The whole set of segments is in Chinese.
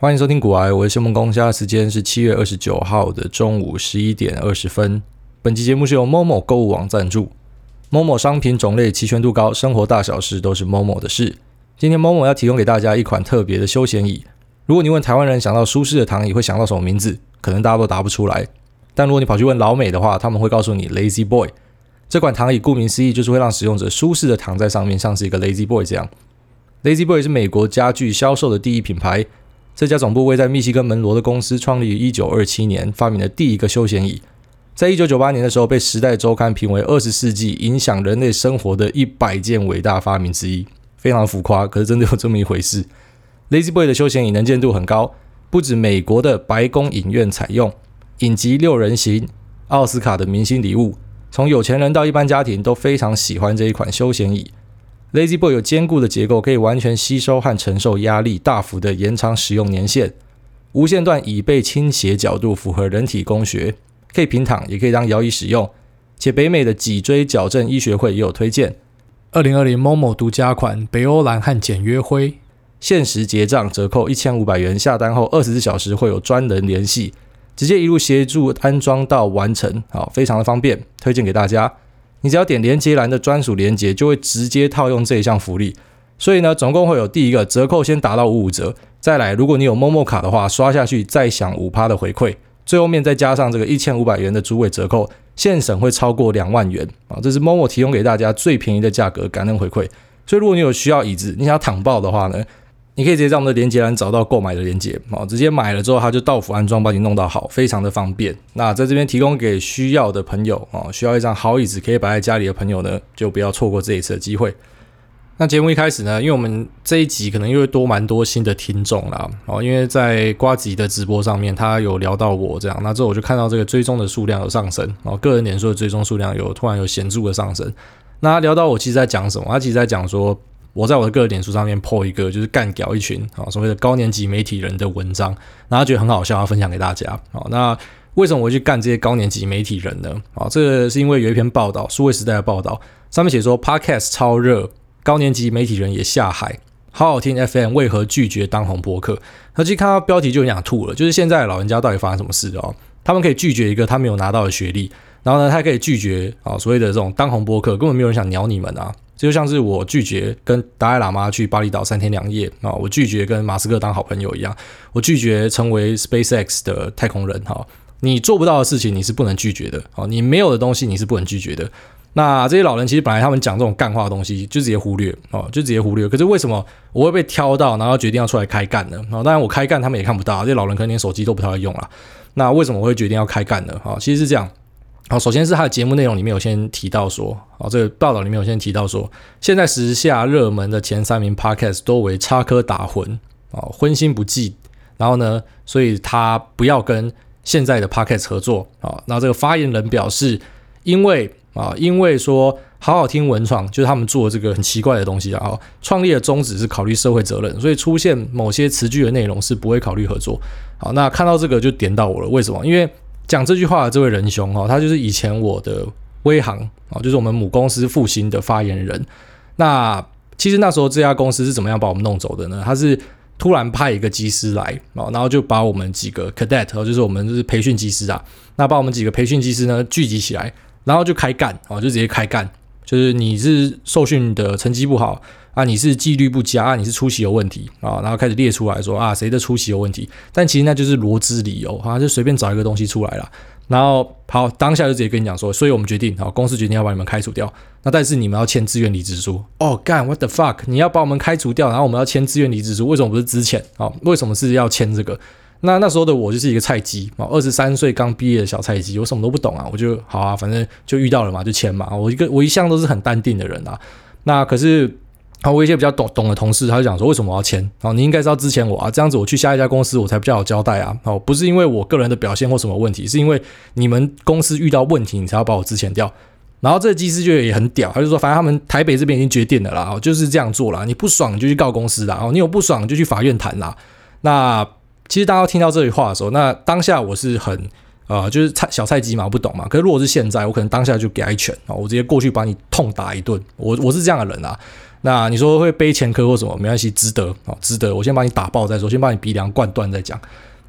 欢迎收听股癌，我是谢孟恭，现在时间是七月二十九号的中午十一点二十分。本期节目是由 Momo 购物网赞助，Momo 商品种类齐全度高，生活大小事都是 Momo 的事。今天 Momo 要提供给大家一款特别的休闲椅。如果你问台湾人想到舒适的躺椅会想到什么名字，可能大家都答不出来。但如果你跑去问老美的话，他们会告诉你 Lazy Boy。这款躺椅顾名思义就是会让使用者舒适的躺在上面，像是一个 Lazy Boy 这样。Lazy Boy 是美国家具销售的第一品牌。这家总部位在密西根门罗的公司创立于一九二七年，发明了第一个休闲椅。在一九九八年的时候，被《时代周刊》评为二十世纪影响人类生活的一百件伟大发明之一，非常浮夸，可是真的有这么一回事。Lazy Boy 的休闲椅能见度很高，不止美国的白宫影院采用，影集六人行、奥斯卡的明星礼物，从有钱人到一般家庭都非常喜欢这一款休闲椅。Lazy Boy 有坚固的结构，可以完全吸收和承受压力，大幅的延长使用年限。无线段椅背倾斜角度符合人体工学，可以平躺，也可以当摇椅使用。且北美的脊椎矫正医学会也有推荐。二零二零 Momo 独家款北欧蓝和简约灰，限时结账折扣一千五百元，下单后二十四小时会有专人联系，直接一路协助安装到完成，好，非常的方便，推荐给大家。你只要点连接栏的专属连接，就会直接套用这一项福利。所以呢，总共会有第一个折扣先打到五五折，再来，如果你有 Momo 卡的话，刷下去再享五趴的回馈，最后面再加上这个一千五百元的主委折扣，现省会超过两万元啊！这是 Momo 提供给大家最便宜的价格，感恩回馈。所以如果你有需要椅子，你想躺爆的话呢？你可以直接在我们的连接栏找到购买的连接，哦，直接买了之后，他就到府安装，帮你弄到好，非常的方便。那在这边提供给需要的朋友，哦，需要一张好椅子可以摆在家里的朋友呢，就不要错过这一次的机会。那节目一开始呢，因为我们这一集可能又会多蛮多新的听众啦，哦，因为在瓜吉的直播上面，他有聊到我这样，那之后我就看到这个追踪的数量有上升，哦，个人脸书的追踪数量有突然有显著的上升。那聊到我其实在讲什么？他其实在讲说。我在我的个人脸书上面 po 一个，就是干屌一群啊，所谓的高年级媒体人的文章，然后觉得很好笑，要分享给大家。好，那为什么我去干这些高年级媒体人呢？啊，这个是因为有一篇报道，数位时代的报道，上面写说 Podcast 超热，高年级媒体人也下海，好好听 FM 为何拒绝当红播客？他其实看到标题就很想吐了，就是现在老人家到底发生什么事哦？他们可以拒绝一个他没有拿到的学历，然后呢，他可以拒绝啊所谓的这种当红播客，根本没有人想鸟你们啊。这就像是我拒绝跟达赖喇嘛去巴厘岛三天两夜啊，我拒绝跟马斯克当好朋友一样，我拒绝成为 SpaceX 的太空人哈。你做不到的事情你是不能拒绝的啊，你没有的东西你是不能拒绝的。那这些老人其实本来他们讲这种干话的东西就直接忽略哦，就直接忽略。可是为什么我会被挑到，然后决定要出来开干呢？啊，当然我开干他们也看不到，这些老人可能连手机都不太会用了。那为什么我会决定要开干呢？啊，其实是这样。好，首先是他的节目内容里面有先提到说，啊，这个报道里面有先提到说，现在时下热门的前三名 podcast 都为插科打诨，啊，荤腥不忌，然后呢，所以他不要跟现在的 podcast 合作，啊，那这个发言人表示，因为啊，因为说好好听文创就是他们做这个很奇怪的东西啊，创立的宗旨是考虑社会责任，所以出现某些词句的内容是不会考虑合作，好，那看到这个就点到我了，为什么？因为讲这句话的这位仁兄哈，他就是以前我的威航啊，就是我们母公司复兴的发言人。那其实那时候这家公司是怎么样把我们弄走的呢？他是突然派一个机师来啊，然后就把我们几个 cadet，就是我们就是培训机师啊，那把我们几个培训机师呢聚集起来，然后就开干啊，就直接开干，就是你是受训的成绩不好。啊，你是纪律不佳啊，你是出席有问题啊，然后开始列出来说啊，谁的出席有问题？但其实那就是罗织理由啊，就随便找一个东西出来了。然后好，当下就直接跟你讲说，所以我们决定，好，公司决定要把你们开除掉。那但是你们要签自愿离职书。哦，干，what the fuck？你要把我们开除掉，然后我们要签自愿离职书，为什么不是之前？啊，为什么是要签这个？那那时候的我就是一个菜鸡啊，二十三岁刚毕业的小菜鸡，我什么都不懂啊，我就好啊，反正就遇到了嘛，就签嘛。我一个我一向都是很淡定的人啊，那可是。然后我一些比较懂懂的同事，他就讲说，为什么我要签？哦，你应该知道之前我啊，这样子我去下一家公司，我才比较好交代啊。哦，不是因为我个人的表现或什么问题，是因为你们公司遇到问题，你才要把我资遣掉。然后这个技师就也很屌，他就说，反正他们台北这边已经决定了啦，就是这样做啦。你不爽就去告公司啦，哦，你有不爽就去法院谈啦。那其实大家听到这句话的时候，那当下我是很呃，就是菜小菜鸡嘛，我不懂嘛。可是如果是现在，我可能当下就给他一拳啊，我直接过去把你痛打一顿。我我是这样的人啊。那你说会背前科或什么？没关系，值得啊，值得。我先把你打爆再说，先把你鼻梁灌断再讲。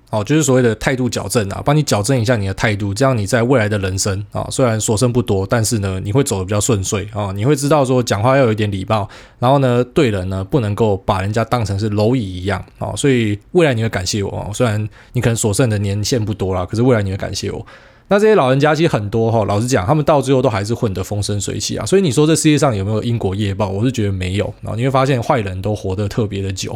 哦，就是所谓的态度矫正啊，帮你矫正一下你的态度，这样你在未来的人生啊，虽然所剩不多，但是呢，你会走得比较顺遂啊，你会知道说讲话要有一点礼貌，然后呢，对人呢不能够把人家当成是蝼蚁一样啊，所以未来你会感谢我啊，虽然你可能所剩的年限不多啦，可是未来你会感谢我。那这些老人家其实很多哈，老实讲，他们到最后都还是混得风生水起啊，所以你说这世界上有没有因果业报？我是觉得没有啊，你会发现坏人都活得特别的久。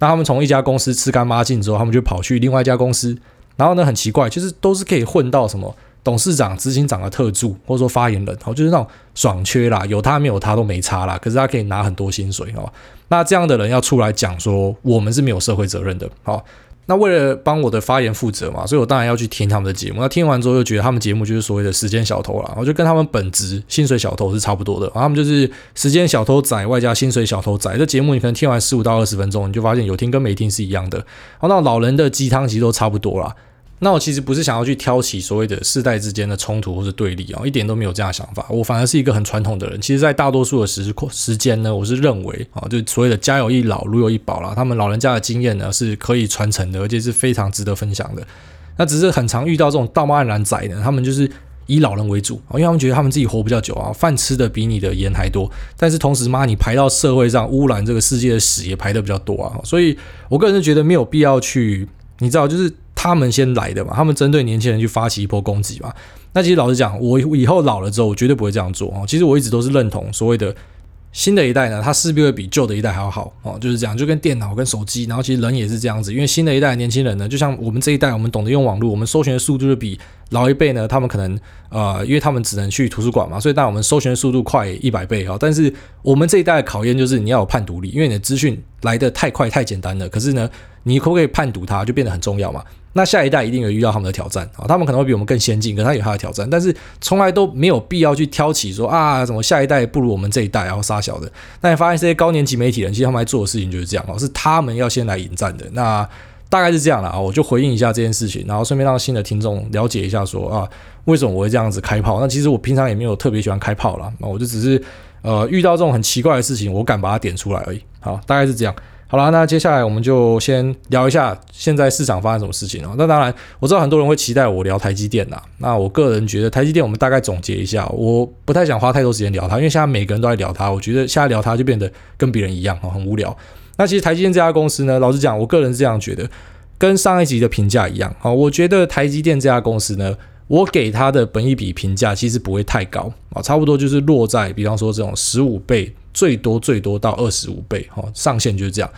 那他们从一家公司吃干抹净之后，他们就跑去另外一家公司。然后呢，很奇怪，就是都是可以混到什么董事长、执行长的特助，或者说发言人，哦，就是那种爽缺啦，有他没有他都没差啦。可是他可以拿很多薪水哦。那这样的人要出来讲说，我们是没有社会责任的，哦。那为了帮我的发言负责嘛，所以我当然要去听他们的节目。那听完之后又觉得他们节目就是所谓的时间小偷啦，我就跟他们本职薪水小偷是差不多的。他们就是时间小偷仔外加薪水小偷仔。这节目你可能听完十五到二十分钟，你就发现有听跟没听是一样的。好，那老人的鸡汤其实都差不多啦。那我其实不是想要去挑起所谓的世代之间的冲突或者对立啊，一点都没有这样的想法。我反而是一个很传统的人。其实，在大多数的时时间呢，我是认为啊，就所谓的家有一老，如有一宝啦。他们老人家的经验呢是可以传承的，而且是非常值得分享的。那只是很常遇到这种道貌岸然仔呢，他们就是以老人为主啊，因为他们觉得他们自己活比较久啊，饭吃的比你的盐还多。但是同时嘛，你排到社会上污染这个世界的屎也排的比较多啊。所以我个人是觉得没有必要去，你知道，就是。他们先来的嘛，他们针对年轻人去发起一波攻击嘛。那其实老实讲，我以后老了之后，我绝对不会这样做哦。其实我一直都是认同所谓的新的一代呢，它势必会比旧的一代还要好哦。就是这样，就跟电脑跟手机，然后其实人也是这样子，因为新的一代年轻人呢，就像我们这一代，我们懂得用网络，我们搜寻的速度就比老一辈呢，他们可能呃，因为他们只能去图书馆嘛，所以当然我们搜寻的速度快一百倍哈。但是我们这一代的考验就是你要有判读力，因为你的资讯来得太快太简单了，可是呢，你可不可以判读它，就变得很重要嘛。那下一代一定有遇到他们的挑战啊，他们可能会比我们更先进，可他有他的挑战，但是从来都没有必要去挑起说啊，什么下一代不如我们这一代，然后杀小的。那你发现这些高年级媒体人，其实他们在做的事情就是这样哦，是他们要先来迎战的。那大概是这样了啊，我就回应一下这件事情，然后顺便让新的听众了解一下说啊，为什么我会这样子开炮？那其实我平常也没有特别喜欢开炮啦，那我就只是呃遇到这种很奇怪的事情，我敢把它点出来而已。好，大概是这样。好了，那接下来我们就先聊一下现在市场发生什么事情哦。那当然，我知道很多人会期待我聊台积电呐。那我个人觉得台积电，我们大概总结一下，我不太想花太多时间聊它，因为现在每个人都在聊它，我觉得现在聊它就变得跟别人一样哦，很无聊。那其实台积电这家公司呢，老实讲，我个人是这样觉得，跟上一集的评价一样啊。我觉得台积电这家公司呢，我给它的本益比评价其实不会太高啊，差不多就是落在，比方说这种十五倍。最多最多到二十五倍，哈，上限就是这样。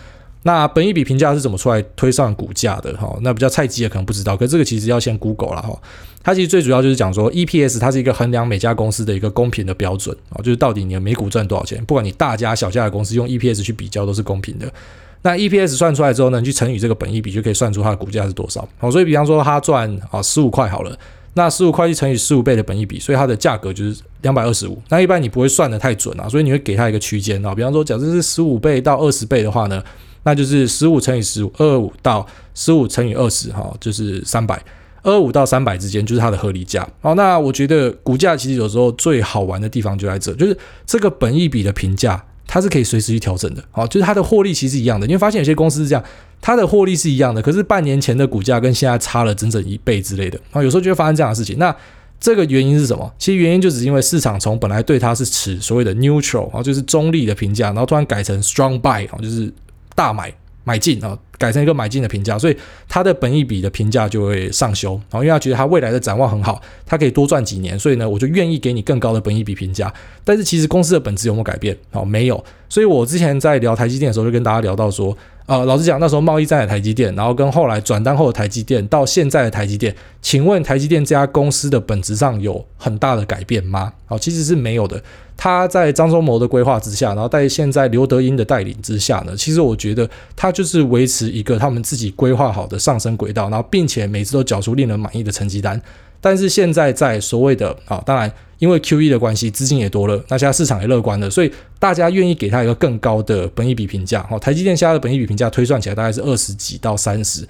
那本益比评价是怎么出来推算股价的？哈，那比较菜鸡的可能不知道，可这个其实要先 Google 了哈。它其实最主要就是讲说 EPS，它是一个衡量每家公司的一个公平的标准啊，就是到底你的每股赚多少钱，不管你大家小家的公司用 EPS 去比较都是公平的。那 EPS 算出来之后呢，你去乘以这个本益比，就可以算出它的股价是多少。好，所以比方说它赚啊十五块好了。那十五块一乘以十五倍的本益比，所以它的价格就是两百二十五。那一般你不会算得太准啊，所以你会给它一个区间啊。比方说，假设是十五倍到二十倍的话呢，那就是十五乘以十五，二五到十五乘以二十，哈，就是三百。二五到三百之间就是它的合理价。好，那我觉得股价其实有时候最好玩的地方就在这，就是这个本益比的评价。它是可以随时去调整的，好，就是它的获利其实一样的。你会发现有些公司是这样，它的获利是一样的，可是半年前的股价跟现在差了整整一倍之类的，啊，有时候就会发生这样的事情。那这个原因是什么？其实原因就只是因为市场从本来对它是持所谓的 neutral，啊，就是中立的评价，然后突然改成 strong buy，啊，就是大买。买进啊，改成一个买进的评价，所以它的本益比的评价就会上修。然后因为他觉得他未来的展望很好，他可以多赚几年，所以呢，我就愿意给你更高的本益比评价。但是其实公司的本质有没有改变？哦，没有。所以我之前在聊台积电的时候，就跟大家聊到说。呃，老实讲，那时候贸易战的台积电，然后跟后来转单后的台积电，到现在的台积电，请问台积电这家公司的本质上有很大的改变吗？哦，其实是没有的。他在张忠谋的规划之下，然后在现在刘德英的带领之下呢，其实我觉得他就是维持一个他们自己规划好的上升轨道，然后并且每次都缴出令人满意的成绩单。但是现在在所谓的啊，当然。因为 QE 的关系，资金也多了，那现在市场也乐观了，所以大家愿意给他一个更高的本益比评价。哦，台积电现在的本益比评价推算起来大概是二十几到三十。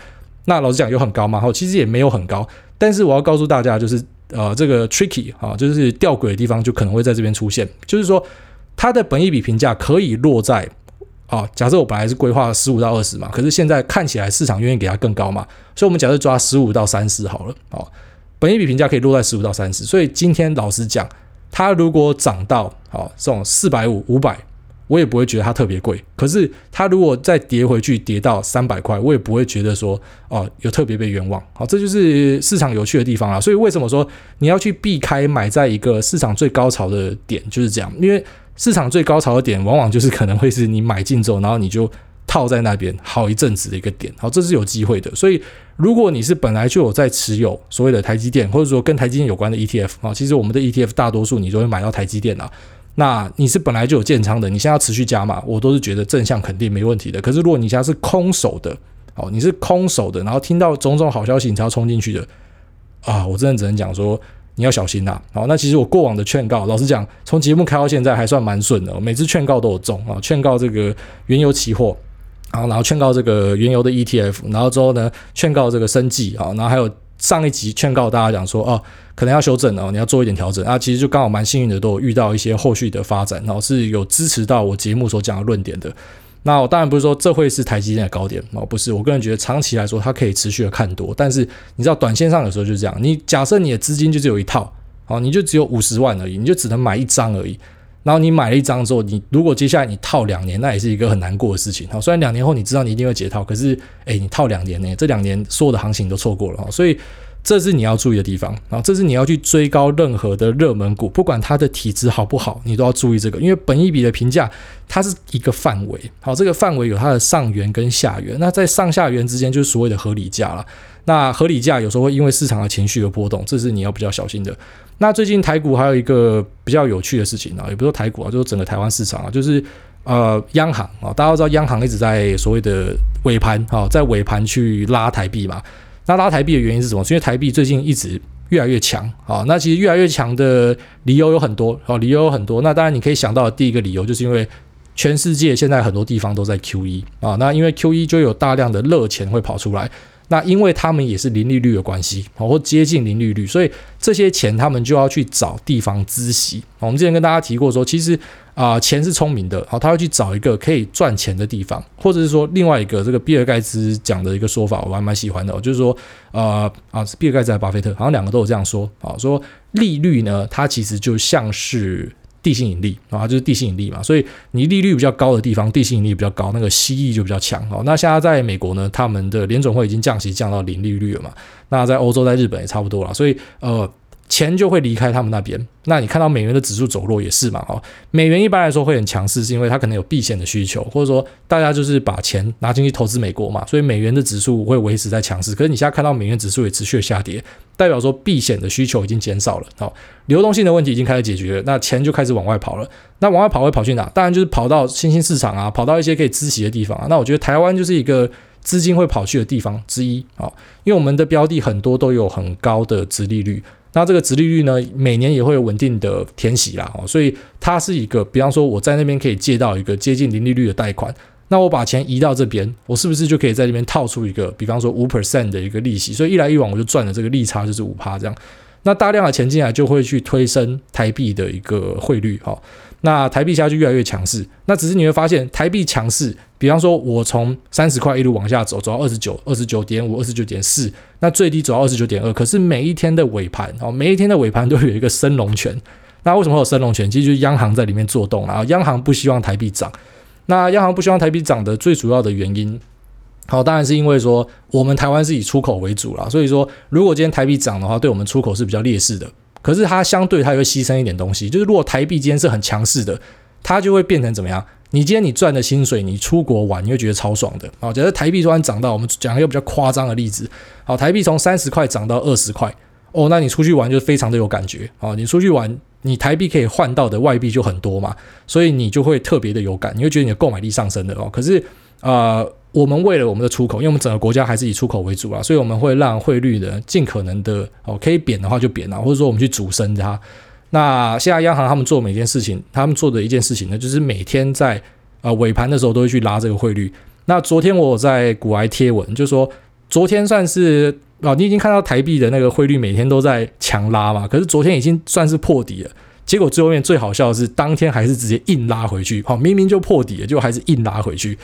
那老实讲有很高吗？哦，其实也没有很高，但是我要告诉大家，就是呃，这个 tricky 啊，就是吊诡的地方就可能会在这边出现，就是说它的本益比评价可以落在啊，假设我本来是规划十五到二十嘛，可是现在看起来市场愿意给它更高嘛，所以我们假设抓十五到三十好了，哦，本益比评价可以落在十五到三十，所以今天老实讲，它如果涨到好这种四百五、五百。我也不会觉得它特别贵，可是它如果再跌回去，跌到三百块，我也不会觉得说哦，有特别被冤枉。好，这就是市场有趣的地方啊。所以为什么说你要去避开买在一个市场最高潮的点，就是这样。因为市场最高潮的点，往往就是可能会是你买进之后，然后你就套在那边好一阵子的一个点。好，这是有机会的。所以如果你是本来就有在持有所谓的台积电，或者说跟台积电有关的 ETF 啊，其实我们的 ETF 大多数你都会买到台积电啊。那你是本来就有建仓的，你现在要持续加码，我都是觉得正向肯定没问题的。可是如果你现在是空手的，哦，你是空手的，然后听到种种好消息你才要冲进去的，啊，我真的只能讲说你要小心呐。好，那其实我过往的劝告，老实讲，从节目开到现在还算蛮顺的，每次劝告都有中啊，劝告这个原油期货，然后然后劝告这个原油的 ETF，然后之后呢劝告这个生技啊，然后还有。上一集劝告大家讲说，哦，可能要修正哦，你要做一点调整啊。其实就刚好蛮幸运的，都有遇到一些后续的发展，然后是有支持到我节目所讲的论点的。那我当然不是说这会是台积电的高点哦，不是。我个人觉得长期来说它可以持续的看多，但是你知道短线上有时候就是这样。你假设你的资金就只有一套，哦，你就只有五十万而已，你就只能买一张而已。然后你买了一张之后，你如果接下来你套两年，那也是一个很难过的事情。好，虽然两年后你知道你一定会解套，可是，诶，你套两年呢？这两年所有的行情都错过了哈。所以这是你要注意的地方啊，这是你要去追高任何的热门股，不管它的体质好不好，你都要注意这个，因为本一比的评价它是一个范围。好，这个范围有它的上缘跟下缘，那在上下缘之间就是所谓的合理价了。那合理价有时候会因为市场的情绪而波动，这是你要比较小心的。那最近台股还有一个比较有趣的事情啊，也不说台股啊，就是整个台湾市场啊，就是呃央行啊，大家都知道央行一直在所谓的尾盘啊，在尾盘去拉台币嘛。那拉台币的原因是什么？是因为台币最近一直越来越强啊。那其实越来越强的理由有很多啊，理由有很多。那当然你可以想到的第一个理由，就是因为全世界现在很多地方都在 QE 啊，那因为 QE 就有大量的热钱会跑出来。那因为他们也是零利率的关系，或接近零利率，所以这些钱他们就要去找地方孳息。我们之前跟大家提过说，其实啊，钱是聪明的，好，他会去找一个可以赚钱的地方，或者是说另外一个这个比尔盖茨讲的一个说法，我还蛮喜欢的，就是说，呃啊，比尔盖茨和巴菲特好像两个都有这样说啊，说利率呢，它其实就像是。地心引力啊，就是地心引力嘛，所以你利率比较高的地方，地心引力比较高，那个吸力就比较强哦。那现在在美国呢，他们的联准会已经降息降到零利率了嘛。那在欧洲、在日本也差不多了，所以呃。钱就会离开他们那边，那你看到美元的指数走弱也是嘛？哦，美元一般来说会很强势，是因为它可能有避险的需求，或者说大家就是把钱拿进去投资美国嘛，所以美元的指数会维持在强势。可是你现在看到美元指数也持续下跌，代表说避险的需求已经减少了，好，流动性的问题已经开始解决了，那钱就开始往外跑了。那往外跑会跑去哪？当然就是跑到新兴市场啊，跑到一些可以孳息的地方啊。那我觉得台湾就是一个资金会跑去的地方之一啊，因为我们的标的很多都有很高的殖利率。那这个殖利率呢，每年也会有稳定的填息啦，哦，所以它是一个，比方说我在那边可以借到一个接近零利率的贷款，那我把钱移到这边，我是不是就可以在这边套出一个，比方说五 percent 的一个利息？所以一来一往我就赚了这个利差，就是五趴这样。那大量的钱进来就会去推升台币的一个汇率，哈。那台币下去越来越强势，那只是你会发现台币强势，比方说我从三十块一路往下走，走到二十九、二十九点五、二十九点四，那最低走到二十九点二，可是每一天的尾盘哦，每一天的尾盘都有一个升龙拳。那为什么会有升龙拳？其实就是央行在里面做动啊，央行不希望台币涨。那央行不希望台币涨的最主要的原因，好，当然是因为说我们台湾是以出口为主啦，所以说如果今天台币涨的话，对我们出口是比较劣势的。可是它相对它会牺牲一点东西，就是如果台币今天是很强势的，它就会变成怎么样？你今天你赚的薪水，你出国玩，你会觉得超爽的。好，假设台币突然涨到，我们讲一个比较夸张的例子，好，台币从三十块涨到二十块，哦，那你出去玩就非常的有感觉。好，你出去玩，你台币可以换到的外币就很多嘛，所以你就会特别的有感，你会觉得你的购买力上升的哦。可是，呃。我们为了我们的出口，因为我们整个国家还是以出口为主啊，所以我们会让汇率的尽可能的哦，可以贬的话就贬啊，或者说我们去主升它。那现在央行他们做每件事情，他们做的一件事情呢，就是每天在呃尾盘的时候都会去拉这个汇率。那昨天我在股癌贴文，就说昨天算是哦，你已经看到台币的那个汇率每天都在强拉嘛，可是昨天已经算是破底了。结果最后面最好笑的是，当天还是直接硬拉回去，好，明明就破底了，就还是硬拉回去。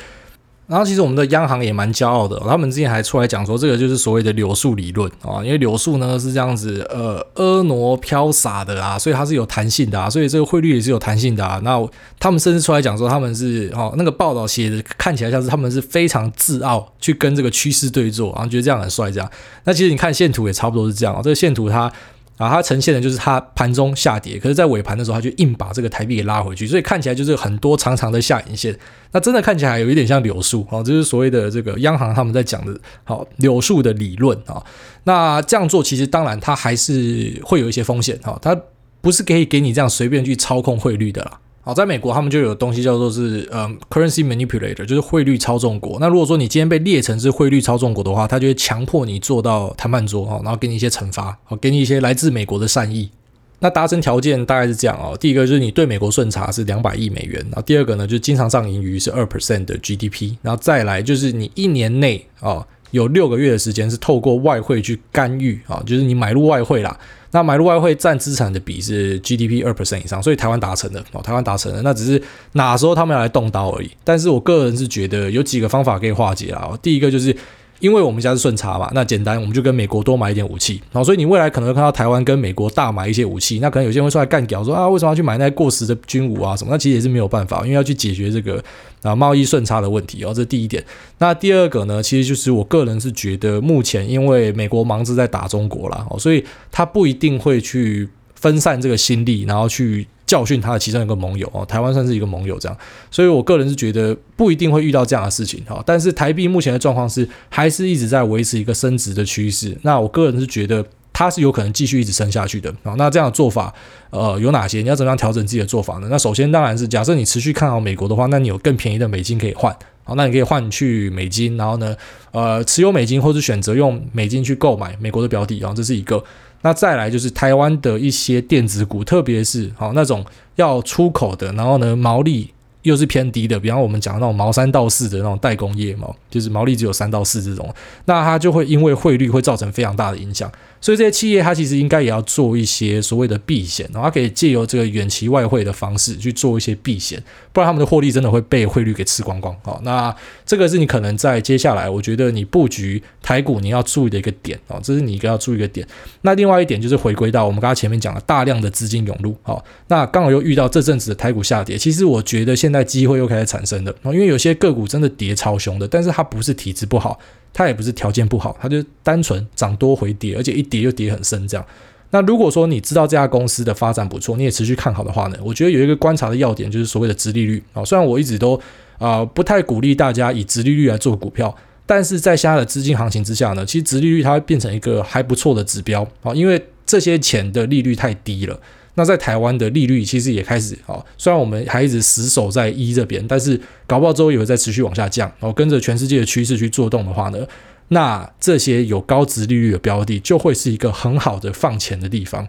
然后其实我们的央行也蛮骄傲的，他们之前还出来讲说，这个就是所谓的柳树理论啊，因为柳树呢是这样子，呃，婀娜飘洒的啊，所以它是有弹性的啊，所以这个汇率也是有弹性的啊。那他们甚至出来讲说，他们是哦，那个报道写的看起来像是他们是非常自傲去跟这个趋势对坐，然后觉得这样很帅这样。那其实你看线图也差不多是这样啊，这个线图它。啊，它呈现的就是它盘中下跌，可是，在尾盘的时候，它就硬把这个台币给拉回去，所以看起来就是很多长长的下影线。那真的看起来有一点像柳树啊，这是所谓的这个央行他们在讲的，好柳树的理论啊。那这样做其实当然它还是会有一些风险哈，它不是可以给你这样随便去操控汇率的啦。好，在美国他们就有东西叫做是嗯 currency manipulator，就是汇率操纵国。那如果说你今天被列成是汇率操纵国的话，他就会强迫你坐到谈判桌哈，然后给你一些惩罚，好，给你一些来自美国的善意。那达成条件大概是这样哦，第一个就是你对美国顺差是两百亿美元，然后第二个呢就是经常上盈余是二 percent 的 GDP，然后再来就是你一年内啊有六个月的时间是透过外汇去干预啊，就是你买入外汇啦。那买入外汇占资产的比是 GDP 二 percent 以上，所以台湾达成了哦，台湾达成了，那只是哪时候他们要来动刀而已。但是我个人是觉得有几个方法可以化解啊。第一个就是。因为我们家是顺差嘛，那简单，我们就跟美国多买一点武器，然后所以你未来可能会看到台湾跟美国大买一些武器，那可能有些人会出来干屌说啊，为什么要去买那些过时的军武啊什么？那其实也是没有办法，因为要去解决这个啊贸易顺差的问题哦，这是第一点。那第二个呢，其实就是我个人是觉得，目前因为美国忙着在打中国啦，哦，所以他不一定会去分散这个心力，然后去。教训他的其中一个盟友哦，台湾算是一个盟友这样，所以我个人是觉得不一定会遇到这样的事情哈。但是台币目前的状况是还是一直在维持一个升值的趋势，那我个人是觉得它是有可能继续一直升下去的啊。那这样的做法呃有哪些？你要怎么样调整自己的做法呢？那首先当然是假设你持续看好美国的话，那你有更便宜的美金可以换，好，那你可以换去美金，然后呢呃持有美金或者选择用美金去购买美国的标的然后，这是一个。那再来就是台湾的一些电子股，特别是好那种要出口的，然后呢毛利又是偏低的，比方我们讲的那种毛三到四的那种代工业嘛，就是毛利只有三到四这种，那它就会因为汇率会造成非常大的影响。所以这些企业它其实应该也要做一些所谓的避险，然后它可以借由这个远期外汇的方式去做一些避险，不然他们的获利真的会被汇率给吃光光。好，那这个是你可能在接下来，我觉得你布局台股你要注意的一个点啊，这是你一个要注意的点。那另外一点就是回归到我们刚刚前面讲的大量的资金涌入，好，那刚好又遇到这阵子的台股下跌，其实我觉得现现在机会又开始产生了，因为有些个股真的跌超凶的，但是它不是体质不好。它也不是条件不好，它就单纯涨多回跌，而且一跌又跌很深这样。那如果说你知道这家公司的发展不错，你也持续看好的话呢，我觉得有一个观察的要点就是所谓的殖利率啊。虽然我一直都啊、呃、不太鼓励大家以殖利率来做股票，但是在现在的资金行情之下呢，其实殖利率它会变成一个还不错的指标啊，因为这些钱的利率太低了。那在台湾的利率其实也开始啊，虽然我们还一直死守在一这边，但是搞不好之后也会再持续往下降，然后跟着全世界的趋势去做动的话呢，那这些有高值利率的标的就会是一个很好的放钱的地方。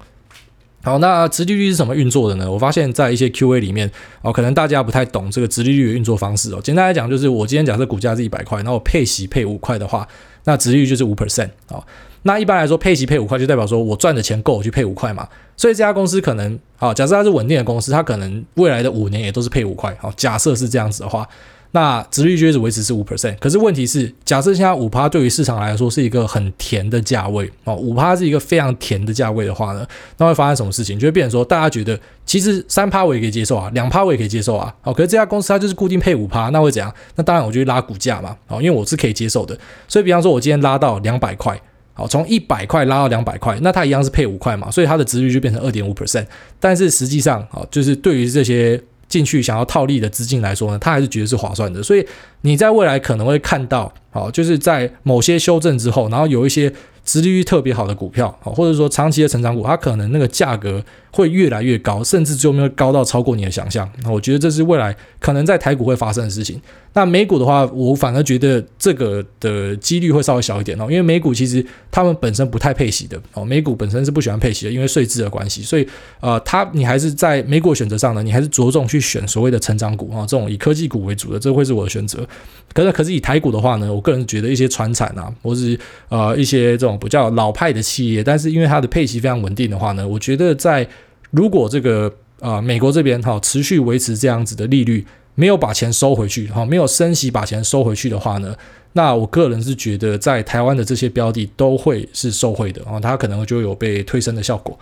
好，那殖利率是怎么运作的呢？我发现在一些 Q&A 里面哦，可能大家不太懂这个殖利率的运作方式哦。简单来讲，就是我今天假设股价是一百块，然后我配息配五块的话，那殖利率就是五 percent 啊。那一般来说，配息配五块就代表说我赚的钱够我去配五块嘛，所以这家公司可能，啊，假设它是稳定的公司，它可能未来的五年也都是配五块，好，假设是这样子的话。那殖率就一直维持是五 percent，可是问题是，假设现在五趴对于市场来说是一个很甜的价位哦，五趴是一个非常甜的价位的话呢，那会发生什么事情？就会变成说，大家觉得其实三趴我也可以接受啊，两趴我也可以接受啊，好，可是这家公司它就是固定配五趴，那会怎样？那当然我就去拉股价嘛，好，因为我是可以接受的，所以比方说我今天拉到两百块，好，从一百块拉到两百块，那它一样是配五块嘛，所以它的殖利率就变成二点五 percent，但是实际上，好，就是对于这些。进去想要套利的资金来说呢，他还是觉得是划算的，所以你在未来可能会看到，好，就是在某些修正之后，然后有一些。殖利率特别好的股票，或者说长期的成长股，它可能那个价格会越来越高，甚至最后面会高到超过你的想象。那我觉得这是未来可能在台股会发生的事情。那美股的话，我反而觉得这个的几率会稍微小一点哦，因为美股其实他们本身不太配息的哦，美股本身是不喜欢配息的，因为税制的关系。所以呃，它你还是在美股选择上呢，你还是着重去选所谓的成长股啊，这种以科技股为主的，这会是我的选择。可是可是以台股的话呢，我个人觉得一些传产啊，或是呃一些这种。比较老派的企业，但是因为它的配息非常稳定的话呢，我觉得在如果这个啊、美国这边哈、持续维持这样子的利率，没有把钱收回去哈、哦，没有升息把钱收回去的话呢，那我个人是觉得在台湾的这些标的都会是受惠的啊、它可能就有被推升的效果。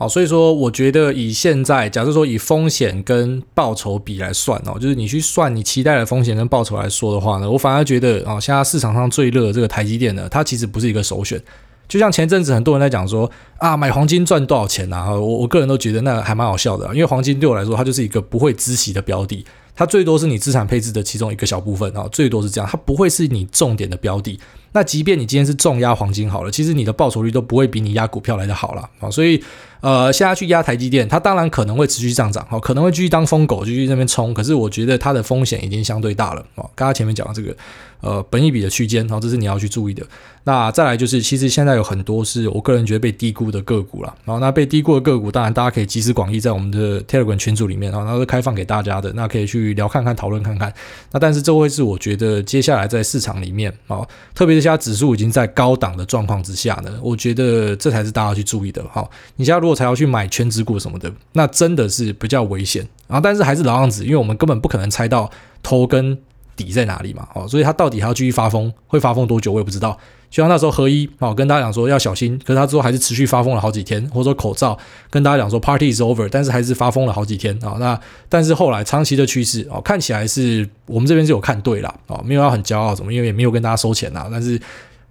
好，所以说我觉得以现在，假设说以风险跟报酬比来算哦，就是你去算你期待的风险跟报酬来说的话呢，我反而觉得啊，现在市场上最热的这个台积电呢，它其实不是一个首选。就像前阵子很多人在讲说啊，买黄金赚多少钱啊？我我个人都觉得那还蛮好笑的，因为黄金对我来说，它就是一个不会孳息的标的，它最多是你资产配置的其中一个小部分啊，最多是这样，它不会是你重点的标的。那即便你今天是重压黄金好了，其实你的报酬率都不会比你压股票来的好了啊，所以。呃，现在去压台积电，它当然可能会持续上涨，哦，可能会继续当疯狗，继续那边冲。可是我觉得它的风险已经相对大了，哦，刚刚前面讲的这个，呃，本益比的区间，哦，这是你要去注意的。那再来就是，其实现在有很多是我个人觉得被低估的个股了，然后那被低估的个股，当然大家可以集思广益，在我们的 Telegram 群组里面，哦，那是开放给大家的，那可以去聊看看，讨论看看。那但是这会是我觉得接下来在市场里面，啊，特别是现在指数已经在高档的状况之下呢，我觉得这才是大家去注意的。好，你现在如果才要去买全值股什么的，那真的是比较危险。然后，但是还是老样子，因为我们根本不可能猜到头跟底在哪里嘛。哦，所以它到底还要继续发疯，会发疯多久我也不知道。就像那时候合一哦，跟大家讲说要小心，可是他之后还是持续发疯了好几天，或者说口罩跟大家讲说 Party is over，但是还是发疯了好几天啊。那但是后来长期的趋势哦，看起来是我们这边是有看对了哦，没有要很骄傲什么，因为也没有跟大家收钱呐，但是。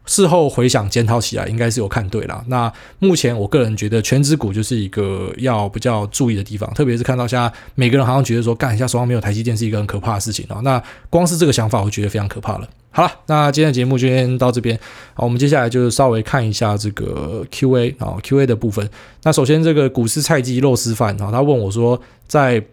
事后回想检讨起来，应该是有看对了。那目前我个人觉得，权值股就是一个要比较注意的地方，特别是看到现在每个人好像觉得说，干一下手上没有台积电是一个很可怕的事情啊。那光是这个想法，我觉得非常可怕了。好了，那今天的节目就先到这边。好，我们接下来就稍微看一下这个 Q&A 啊，Q&A 的部分。那首先这个股市菜鸡肉丝饭啊，他问我说，在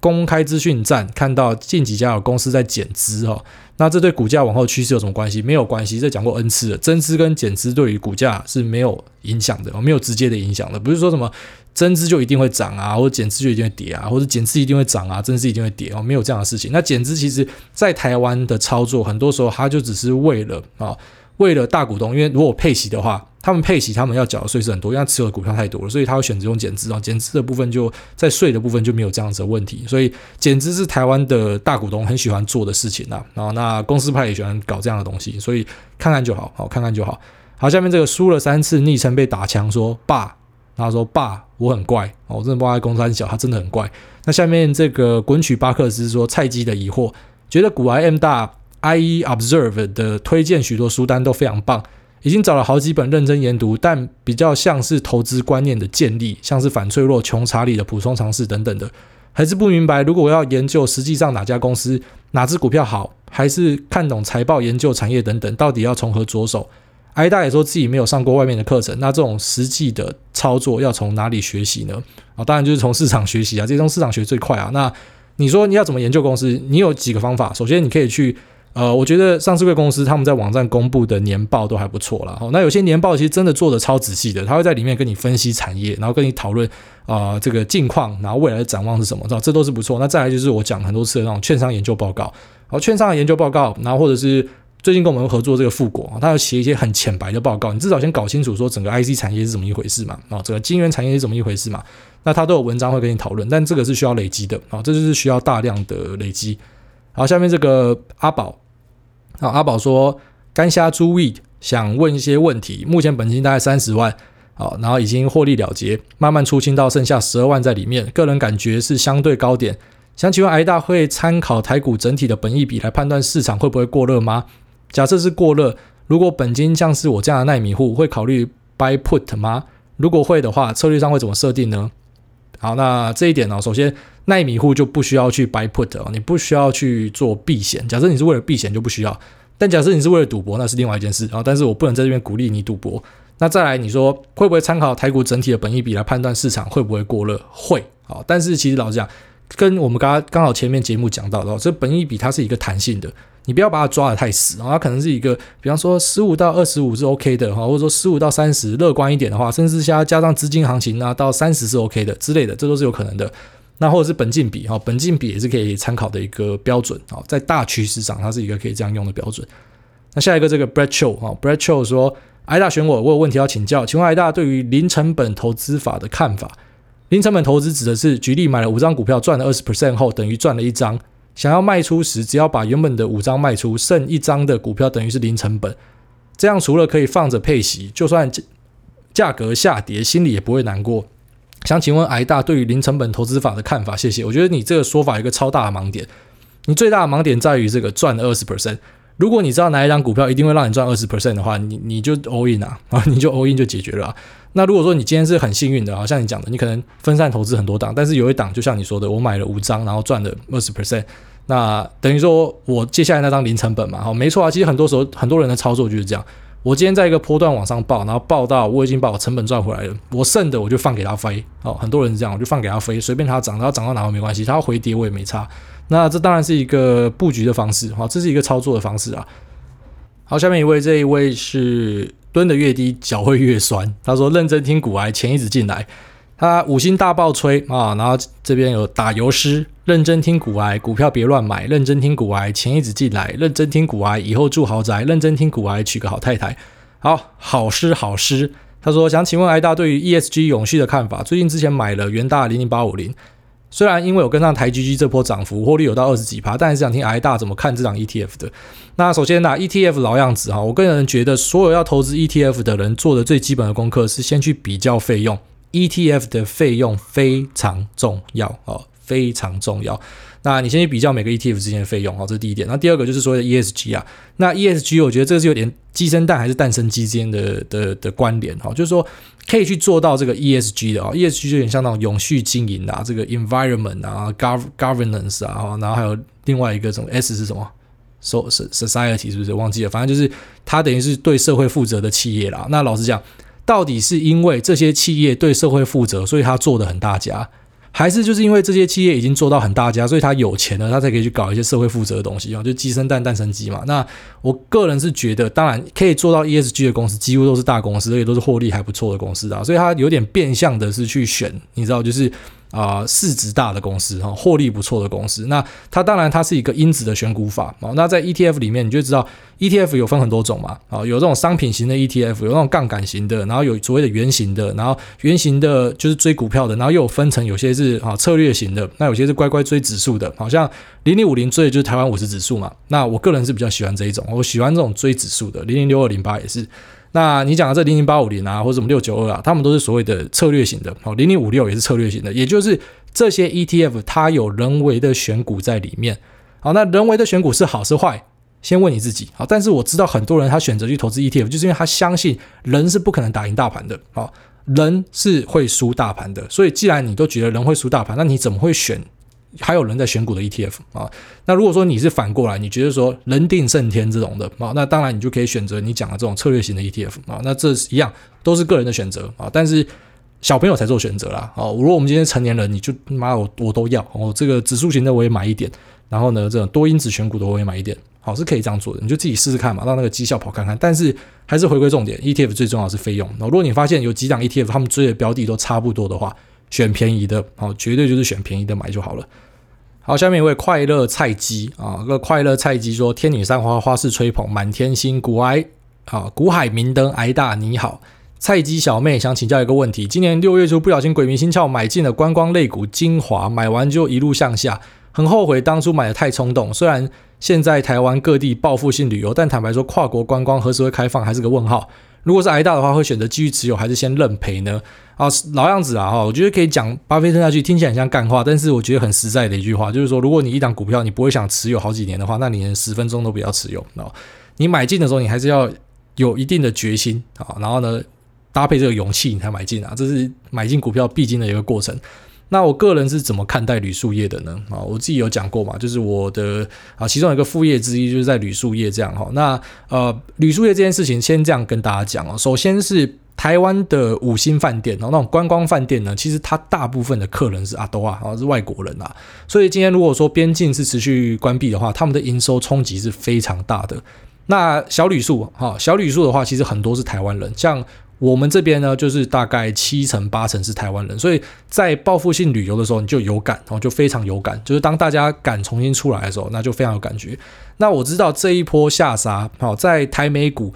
公开资讯站看到近几家有公司在减资哈。那这对股价往后趋势有什么关系？没有关系，这讲过 N 次了。增资跟减资对于股价是没有影响的，没有直接的影响的。不是说什么增资就一定会涨啊，或者减资就一定会跌啊，或者减资一定会涨啊，增资一定会跌哦，没有这样的事情。那减资其实，在台湾的操作，很多时候它就只是为了啊。为了大股东，因为如果配息的话，他们配息，他们要缴的税是很多，因为持有的股票太多了，所以他会选择用减资啊。减资的部分就在税的部分就没有这样子的问题，所以减资是台湾的大股东很喜欢做的事情啊。然后那公司派也喜欢搞这样的东西，所以看看就好，好看看就好。好，下面这个输了三次，昵称被打枪说爸，他说爸我很怪哦，我真的不知道公司很小，他真的很怪。那下面这个滚曲巴克斯说菜鸡的疑惑，觉得股癌 M 大。IE Observe 的推荐许多书单都非常棒，已经找了好几本认真研读，但比较像是投资观念的建立，像是反脆弱、穷查理的普通常识等等的，还是不明白。如果我要研究实际上哪家公司哪只股票好，还是看懂财报、研究产业等等，到底要从何着手？癌大也说自己没有上过外面的课程，那这种实际的操作要从哪里学习呢？啊，当然就是从市场学习啊，这种市场学最快啊。那你说你要怎么研究公司？你有几个方法？首先你可以去。呃，我觉得上市柜公司他们在网站公布的年报都还不错啦。那有些年报其实真的做的超仔细的，他会在里面跟你分析产业，然后跟你讨论啊这个近况，然后未来的展望是什么，这都是不错。那再来就是我讲很多次的那种券商研究报告，好，券商的研究报告，然后或者是最近跟我们合作这个富国，他要写一些很浅白的报告，你至少先搞清楚说整个 IC 产业是怎么一回事嘛，啊，整个晶圆产业是怎么一回事嘛，那他都有文章会跟你讨论，但这个是需要累积的啊，这就是需要大量的累积。好，下面这个阿宝。好，阿宝说干虾猪 weed 想问一些问题。目前本金大概三十万，好，然后已经获利了结，慢慢出清到剩下十二万在里面。个人感觉是相对高点，想请问癌大会参考台股整体的本益比来判断市场会不会过热吗？假设是过热，如果本金像是我这样的耐米户，会考虑 buy put 吗？如果会的话，策略上会怎么设定呢？好，那这一点呢，首先。耐米户就不需要去 buy put 哦，你不需要去做避险。假设你是为了避险就不需要，但假设你是为了赌博，那是另外一件事啊。但是我不能在这边鼓励你赌博。那再来，你说会不会参考台股整体的本益比来判断市场会不会过热？会啊，但是其实老实讲，跟我们刚刚刚好前面节目讲到的，这本益比它是一个弹性的。你不要把它抓得太死啊，它可能是一个，比方说十五到二十五是 OK 的哈，或者说十五到三十乐观一点的话，甚至加加上资金行情啊，到三十是 OK 的之类的，这都是有可能的。那或者是本净比哈，本净比也是可以参考的一个标准啊，在大趋势上，它是一个可以这样用的标准。那下一个这个 Brad Show 哈，Brad Show 说挨大选我，我有问题要请教，请问挨大对于零成本投资法的看法？零成本投资指的是举例买了五张股票赚了二十 percent 后，等于赚了一张。想要卖出时，只要把原本的五张卖出，剩一张的股票等于是零成本。这样除了可以放着配息，就算价格下跌，心里也不会难过。想请问挨大对于零成本投资法的看法？谢谢。我觉得你这个说法有一个超大的盲点，你最大的盲点在于这个赚二十 percent。如果你知道哪一张股票一定会让你赚二十 percent 的话，你你就 all in 啊，啊，你就 all in 就解决了。那如果说你今天是很幸运的好，像你讲的，你可能分散投资很多档，但是有一档就像你说的，我买了五张，然后赚了二十 percent，那等于说我接下来那张零成本嘛，好，没错啊。其实很多时候很多人的操作就是这样，我今天在一个波段往上报，然后报到我已经把我成本赚回来了，我剩的我就放给他飞，哦，很多人是这样，我就放给他飞，随便他涨，他涨到哪都没关系，他要回跌我也没差。那这当然是一个布局的方式，好，这是一个操作的方式啊。好，下面一位，这一位是蹲得越低脚会越酸。他说认真听股癌，钱一直进来，他五星大爆吹啊，然后这边有打油诗，认真听股癌，股票别乱买，认真听股癌，钱一直进来，认真听股癌，以后住豪宅，认真听股癌，娶个好太太。好，好诗好诗。他说想请问挨大对于 ESG 永续的看法，最近之前买了元大零零八五零。虽然因为我跟上台积电这波涨幅，获利有到二十几趴，但是想听挨大怎么看这档 ETF 的。那首先呢，ETF 老样子哈，我个人觉得所有要投资 ETF 的人做的最基本的功课是先去比较费用，ETF 的费用非常重要哦，非常重要。那你先去比较每个 ETF 之间的费用，好，这是第一点。那第二个就是所谓的 ESG 啊，那 ESG 我觉得这个是有点鸡生蛋还是蛋生鸡之间的的的关联，哈，就是说可以去做到这个 ESG 的啊，ESG 就有点像那种永续经营啊，这个 environment 啊，gov governance 啊，然后还有另外一个什么 S 是什么？so society 是不是忘记了？反正就是它等于是对社会负责的企业啦。那老实讲，到底是因为这些企业对社会负责，所以它做得很大家？还是就是因为这些企业已经做到很大家，所以他有钱了，他才可以去搞一些社会负责的东西啊，就鸡生蛋，蛋生鸡嘛。那我个人是觉得，当然可以做到 ESG 的公司，几乎都是大公司，而且都是获利还不错的公司啊，所以他有点变相的是去选，你知道，就是。啊、市值大的公司哈，获利不错的公司，那它当然它是一个因子的选股法啊。那在 ETF 里面，你就知道 ETF 有分很多种嘛，啊，有这种商品型的 ETF，有那种杠杆型的，然后有所谓的圆形的，然后圆形的就是追股票的，然后又有分成有些是啊策略型的，那有些是乖乖追指数的，好像零零五零追的就是台湾五十指数嘛。那我个人是比较喜欢这一种，我喜欢这种追指数的，零零六二零八也是。那你讲的这零零八五零啊，或者什么六九二啊，他们都是所谓的策略型的，好，零零五六也是策略型的，也就是这些 ETF 它有人为的选股在里面，好，那人为的选股是好是坏？先问你自己，好，但是我知道很多人他选择去投资 ETF，就是因为他相信人是不可能打赢大盘的，好，人是会输大盘的，所以既然你都觉得人会输大盘，那你怎么会选？还有人在选股的 ETF 啊，那如果说你是反过来，你觉得说人定胜天这种的啊，那当然你就可以选择你讲的这种策略型的 ETF 啊，那这一样都是个人的选择啊，但是小朋友才做选择啦啊。如果我们今天成年人，你就妈我我都要哦，这个指数型的我也买一点，然后呢，这种多因子选股的我也买一点，好，是可以这样做的，你就自己试试看嘛，让那个绩效跑看看。但是还是回归重点，ETF 最重要是费用。那如果你发现有几档 ETF 他们追的标的都差不多的话，选便宜的，好，绝对就是选便宜的买就好了。好，下面一位快乐菜鸡啊，个快乐菜鸡说：“天女散花花式吹捧，满天星，古埃啊，古海明灯，挨大你好，菜鸡小妹想请教一个问题：今年六月初不小心鬼迷心窍买进了观光类股精华，买完就一路向下，很后悔当初买的太冲动。虽然现在台湾各地报复性旅游，但坦白说，跨国观光何时会开放还是个问号。”如果是挨大的话，会选择继续持有还是先认赔呢？啊，老样子啊哈，我觉得可以讲巴菲特那句听起来很像干话，但是我觉得很实在的一句话，就是说，如果你一档股票你不会想持有好几年的话，那你连十分钟都不要持有。你买进的时候，你还是要有一定的决心啊，然后呢，搭配这个勇气，你才买进啊，这是买进股票必经的一个过程。那我个人是怎么看待旅宿业的呢？啊，我自己有讲过嘛，就是我的啊，其中有一个副业之一就是在旅宿业这样哈。那呃，旅宿业这件事情，先这样跟大家讲哦。首先是台湾的五星饭店哦，那种观光饭店呢，其实它大部分的客人是阿都啊，是外国人啊。所以今天如果说边境是持续关闭的话，他们的营收冲击是非常大的。那小旅宿哈，小旅宿的话，其实很多是台湾人，像。我们这边呢，就是大概七成八成是台湾人，所以在报复性旅游的时候，你就有感，然后就非常有感。就是当大家敢重新出来的时候，那就非常有感觉。那我知道这一波下杀，好，在台美股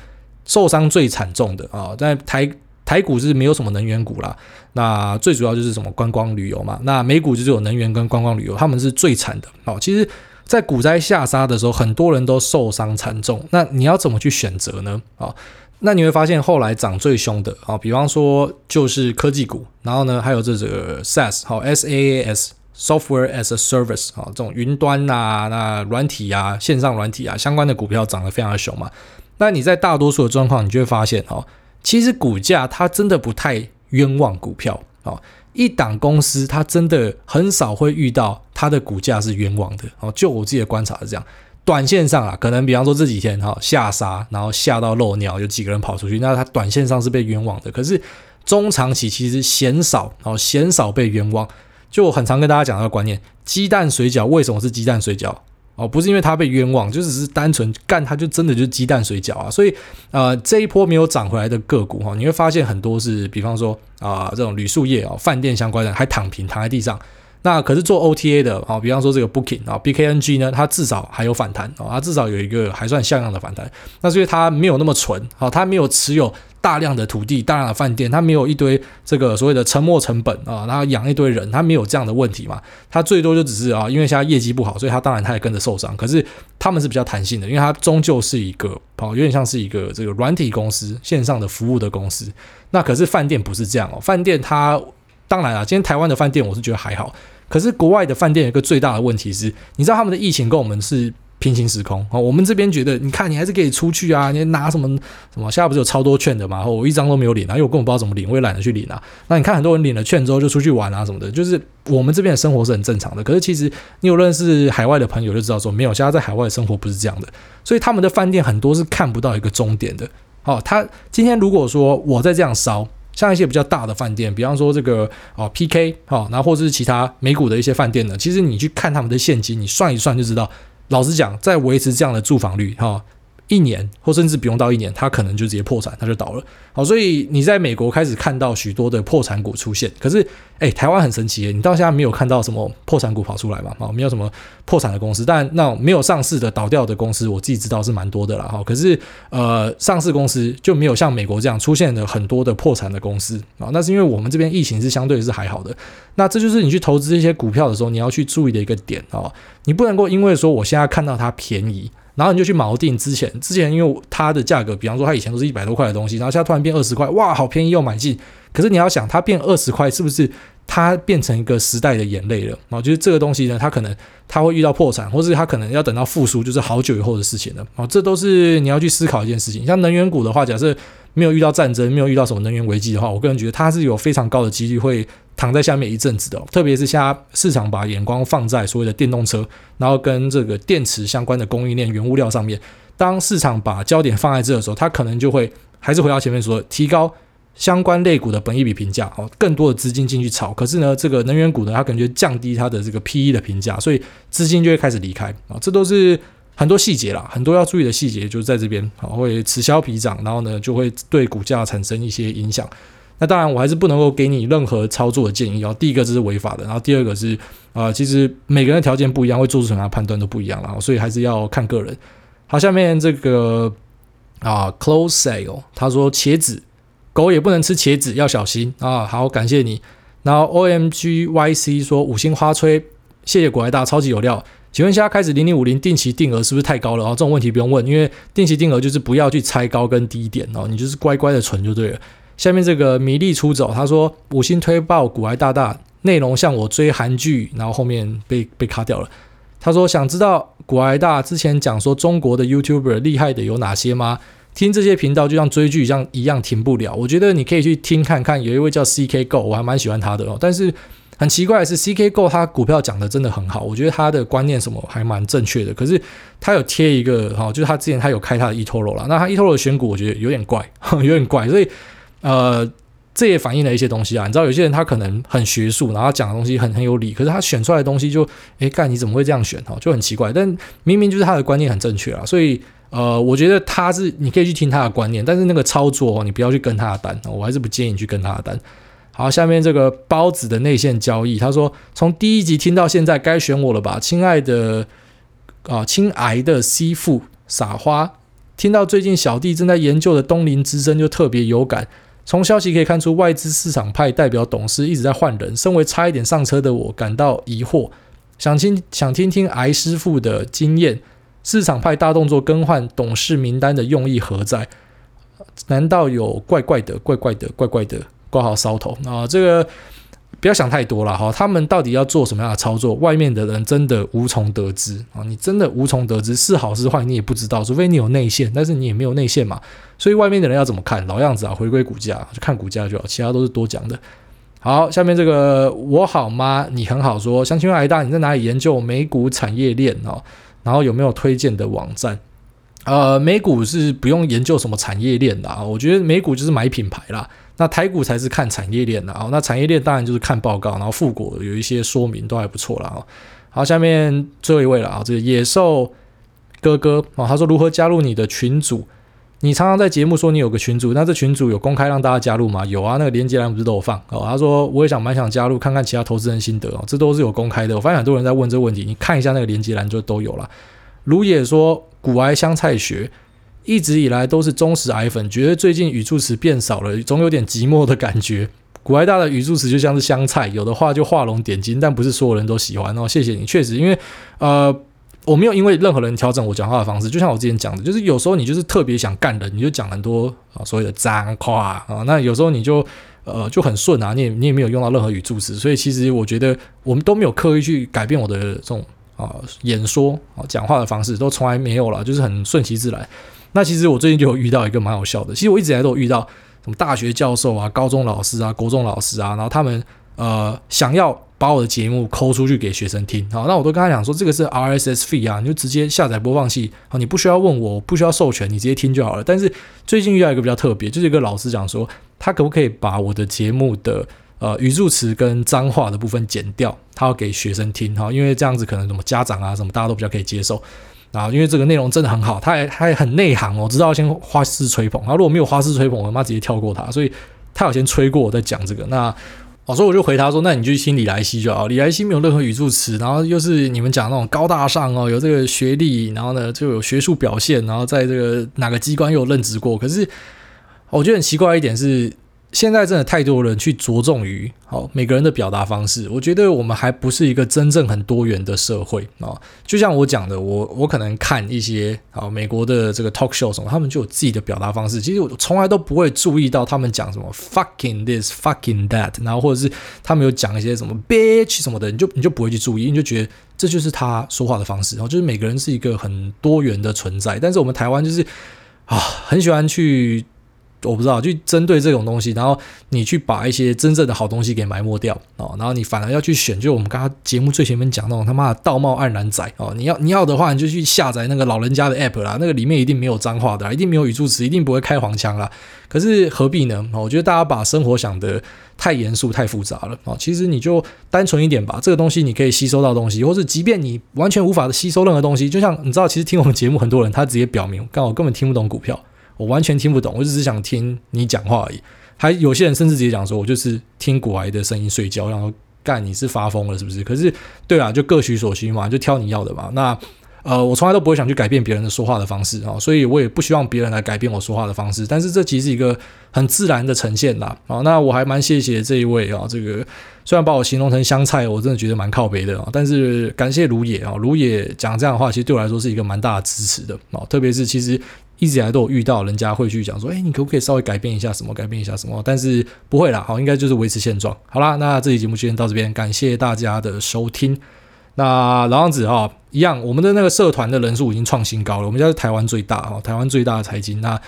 受伤最惨重的啊，在台台股是没有什么能源股啦，那最主要就是什么观光旅游嘛，那美股就是有能源跟观光旅游，他们是最惨的好。其实，在股灾下杀的时候，很多人都受伤惨重，那你要怎么去选择呢？啊，那你会发现后来涨最凶的啊，比方说就是科技股，然后呢还有这个 SaaS 好 SaaS。Software as a Service 啊，这种云端呐、啊、那软体啊、线上软体啊相关的股票涨得非常的凶嘛。那你在大多数的状况，你就会发现哦，其实股价它真的不太冤枉股票哦。一档公司它真的很少会遇到它的股价是冤枉的哦。就我自己的观察是这样，短线上啊，可能比方说这几天哈下杀，然后下到漏尿，有几个人跑出去，那它短线上是被冤枉的。可是中长期其实鲜少哦，鲜少被冤枉。就我很常跟大家讲那个观念，鸡蛋水饺为什么是鸡蛋水饺？哦，不是因为它被冤枉，就只是单纯干它就真的就是鸡蛋水饺啊。所以呃，这一波没有涨回来的个股哈，你会发现很多是，比方说啊、呃，这种铝塑业啊、饭店相关的还躺平躺在地上。那可是做 OTA 的啊，比方说这个 Booking 啊，BKNG 呢，它至少还有反弹啊，它至少有一个还算像样的反弹。那所以它没有那么纯，好，它没有持有。大量的土地，大量的饭店，它没有一堆这个所谓的沉没成本啊，然后养一堆人，它没有这样的问题嘛？它最多就只是啊，因为现在业绩不好，所以它当然它也跟着受伤。可是他们是比较弹性的，因为它终究是一个哦，有点像是一个这个软体公司，线上的服务的公司。那可是饭店不是这样哦，饭店它当然啊，今天台湾的饭店我是觉得还好，可是国外的饭店有个最大的问题是，你知道他们的疫情跟我们是。平行时空哦，我们这边觉得，你看你还是可以出去啊，你拿什么什么？现在不是有超多券的嘛？我一张都没有领啊，因为我根本不知道怎么领，我也懒得去领啊。那你看很多人领了券之后就出去玩啊什么的，就是我们这边的生活是很正常的。可是其实你有认识海外的朋友就知道说，没有，现在在海外的生活不是这样的。所以他们的饭店很多是看不到一个终点的。哦，他今天如果说我在这样烧，像一些比较大的饭店，比方说这个啊 PK 哈，然后或者是其他美股的一些饭店呢，其实你去看他们的现金，你算一算就知道。老实讲，在维持这样的住房率，哈，一年或甚至不用到一年，它可能就直接破产，它就倒了。好，所以你在美国开始看到许多的破产股出现，可是，哎，台湾很神奇耶，你到现在没有看到什么破产股跑出来嘛？啊，没有什么破产的公司，但那没有上市的倒掉的公司，我自己知道是蛮多的啦。哈，可是，呃，上市公司就没有像美国这样出现了很多的破产的公司啊。那是因为我们这边疫情是相对是还好的。那这就是你去投资这些股票的时候，你要去注意的一个点啊。你不能够因为说我现在看到它便宜，然后你就去锚定之前，之前因为它的价格，比方说它以前都是一百多块的东西，然后现在突然变二十块，哇，好便宜，又买进。可是你要想，它变二十块，是不是它变成一个时代的眼泪了？啊，就是这个东西呢，它可能它会遇到破产，或是它可能要等到复苏，就是好久以后的事情了。啊，这都是你要去思考一件事情。像能源股的话，假设没有遇到战争，没有遇到什么能源危机的话，我个人觉得它是有非常高的几率会。躺在下面一阵子的，特别是现在市场把眼光放在所谓的电动车，然后跟这个电池相关的供应链原物料上面。当市场把焦点放在这的时候，它可能就会还是回到前面说，提高相关类股的本益比评价，哦，更多的资金进去炒。可是呢，这个能源股呢，它可能就降低它的这个 PE 的评价，所以资金就会开始离开啊。这都是很多细节啦，很多要注意的细节，就是在这边啊，会此消彼长，然后呢，就会对股价产生一些影响。那当然，我还是不能够给你任何操作的建议哦。第一个这是违法的，然后第二个是，啊、其实每个人的条件不一样，会做出什么样的判断都不一样了，所以还是要看个人。好，下面这个啊，Close Sale，他说茄子，狗也不能吃茄子，要小心啊。好，感谢你。然后 OMGYC 说五星花吹，谢谢股癌大，超级有料。请问一下，开始零零五零定期定额是不是太高了？哦，这种问题不用问，因为定期定额就是不要去猜高跟低点哦，你就是乖乖的存就对了。下面这个米粒出走，他说五星推爆股癌大大，内容像我追韩剧，然后后面被被卡掉了。他说想知道股癌大之前讲说中国的 YouTuber 厉害的有哪些吗？听这些频道就像追剧一样一样停不了。我觉得你可以去听看看，有一位叫 CK Go，我还蛮喜欢他的哦。但是很奇怪的是，CK Go 他股票讲的真的很好，我觉得他的观念什么还蛮正确的。可是他有贴一个哈，就是他之前他有开他的 eToro 了，那他 eToro 的选股我觉得有点怪，有点怪，所以。呃，这也反映了一些东西啊。你知道，有些人他可能很学术，然后讲的东西很很有理，可是他选出来的东西就，诶，干你怎么会这样选？哦，就很奇怪。但明明就是他的观念很正确啊，所以呃，我觉得他是你可以去听他的观念，但是那个操作哦你不要去跟他的单，我还是不建议你去跟他的单。好，下面这个包子的内线交易，他说从第一集听到现在，该选我了吧？亲爱的啊，亲爱的媳妇傻花。听到最近小弟正在研究的东林之争就特别有感。从消息可以看出，外资市场派代表董事一直在换人。身为差一点上车的我，感到疑惑，想听想听听艾师傅的经验。市场派大动作更换董事名单的用意何在？难道有怪怪的、怪怪的、怪怪的挂号骚头啊？这个。不要想太多了哈，他们到底要做什么样的操作？外面的人真的无从得知啊！你真的无从得知是好是坏，你也不知道，除非你有内线，但是你也没有内线嘛。所以外面的人要怎么看？老样子啊，回归股价，就看股价就好，其他都是多讲的。好，下面这个我好吗？你很好说。相亲爱大，你在哪里研究美股产业链哦？然后有没有推荐的网站？呃，美股是不用研究什么产业链的啊，我觉得美股就是买品牌啦。那台股才是看产业链的啊，那产业链当然就是看报告，然后富国有一些说明都还不错了啊。好，下面最后一位了啊，这个野兽哥哥啊，他说如何加入你的群组？你常常在节目说你有个群组，那这群组有公开让大家加入吗？有啊，那个连接栏不是都有放哦。他说我也想蛮想加入，看看其他投资人心得哦，这都是有公开的。我发现很多人在问这个问题，你看一下那个连接栏就都有了。如也说股癌香菜学。一直以来都是忠实癌粉，觉得最近语助词变少了，总有点寂寞的感觉。古埃大的语助词就像是香菜，有的话就画龙点睛，但不是所有人都喜欢哦。谢谢你，确实，因为呃，我没有因为任何人调整我讲话的方式，就像我之前讲的，就是有时候你就是特别想干人，你就讲很多啊所谓的脏话啊，那有时候你就呃就很顺啊，你也你也没有用到任何语助词，所以其实我觉得我们都没有刻意去改变我的这种啊演说啊讲话的方式，都从来没有了，就是很顺其自然。那其实我最近就有遇到一个蛮好笑的，其实我一直以来都有遇到什么大学教授啊、高中老师啊、国中老师啊，然后他们呃想要把我的节目抠出去给学生听，好，那我都跟他讲说这个是 R S S fee 啊，你就直接下载播放器，好，你不需要问我，不需要授权，你直接听就好了。但是最近遇到一个比较特别，就是一个老师讲说，他可不可以把我的节目的呃语助词跟脏话的部分剪掉，他要给学生听，哈，因为这样子可能什么家长啊什么大家都比较可以接受。啊，因为这个内容真的很好，他还他还很内行哦，知道先花式吹捧。然后如果没有花式吹捧，我妈直接跳过他，所以他有先吹过我再讲这个。那哦，所以我就回他说，那你就去听李来希就好，李来希没有任何语助词，然后又是你们讲那种高大上哦，有这个学历，然后呢就有学术表现，然后在这个哪个机关又有任职过。可是我觉得很奇怪一点是。现在真的太多人去着重于好每个人的表达方式，我觉得我们还不是一个真正很多元的社会啊。就像我讲的，我我可能看一些啊美国的这个 talk show 什么，他们就有自己的表达方式。其实我从来都不会注意到他们讲什么 fucking this fucking that，然后或者是他们有讲一些什么 bitch 什么的，你就你就不会去注意，你就觉得这就是他说话的方式。然后就是每个人是一个很多元的存在，但是我们台湾就是啊很喜欢去。我不知道，就针对这种东西，然后你去把一些真正的好东西给埋没掉哦，然后你反而要去选，就我们刚刚节目最前面讲那种他妈的道貌岸然仔哦，你要你要的话，你就去下载那个老人家的 app 啦，那个里面一定没有脏话的，一定没有语助词，一定不会开黄腔啦。可是何必呢？我觉得大家把生活想得太严肃、太复杂了哦。其实你就单纯一点吧，这个东西你可以吸收到东西，或是即便你完全无法吸收任何东西，就像你知道，其实听我们节目很多人他直接表明，刚好根本听不懂股票。我完全听不懂，我只是想听你讲话而已。还有些人甚至直接讲说，我就是听古癌的声音睡觉，然后干你是发疯了是不是？可是对啊，就各取所需嘛，就挑你要的嘛。那呃，我从来都不会想去改变别人的说话的方式啊，所以我也不希望别人来改变我说话的方式。但是这其实是一个很自然的呈现啦。啊，那我还蛮谢谢这一位啊，这个虽然把我形容成香菜，我真的觉得蛮靠北的啊。但是感谢卢野啊，卢野讲这样的话，其实对我来说是一个蛮大的支持的啊。特别是其实。一直以来都有遇到人家会去讲说，哎，你可不可以稍微改变一下什么，改变一下什么？但是不会啦，好，应该就是维持现状。好啦，那这期节目就先到这边，感谢大家的收听。那老样子哈，一样，我们的那个社团的人数已经创新高了，我们家是台湾最大哈，台湾最大的财经。那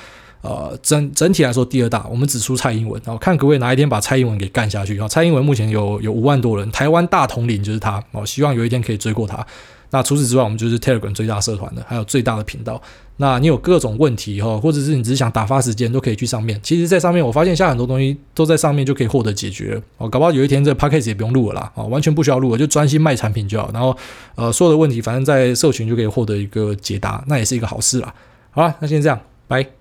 呃，整整体来说第二大，我们只输蔡英文。然后看各位哪一天把蔡英文给干下去。蔡英文目前有有五万多人，台湾大统领就是他。哦，希望有一天可以追过他。那除此之外，我们就是 Telegram 最大社团的，还有最大的频道。那你有各种问题哈，或者是你只是想打发时间，都可以去上面。其实，在上面我发现现在很多东西都在上面就可以获得解决哦。搞不好有一天这 p a c k a g e 也不用录了啦，啊，完全不需要录了，就专心卖产品就好。然后，呃，所有的问题反正在社群就可以获得一个解答，那也是一个好事啦。好了，那先这样，拜。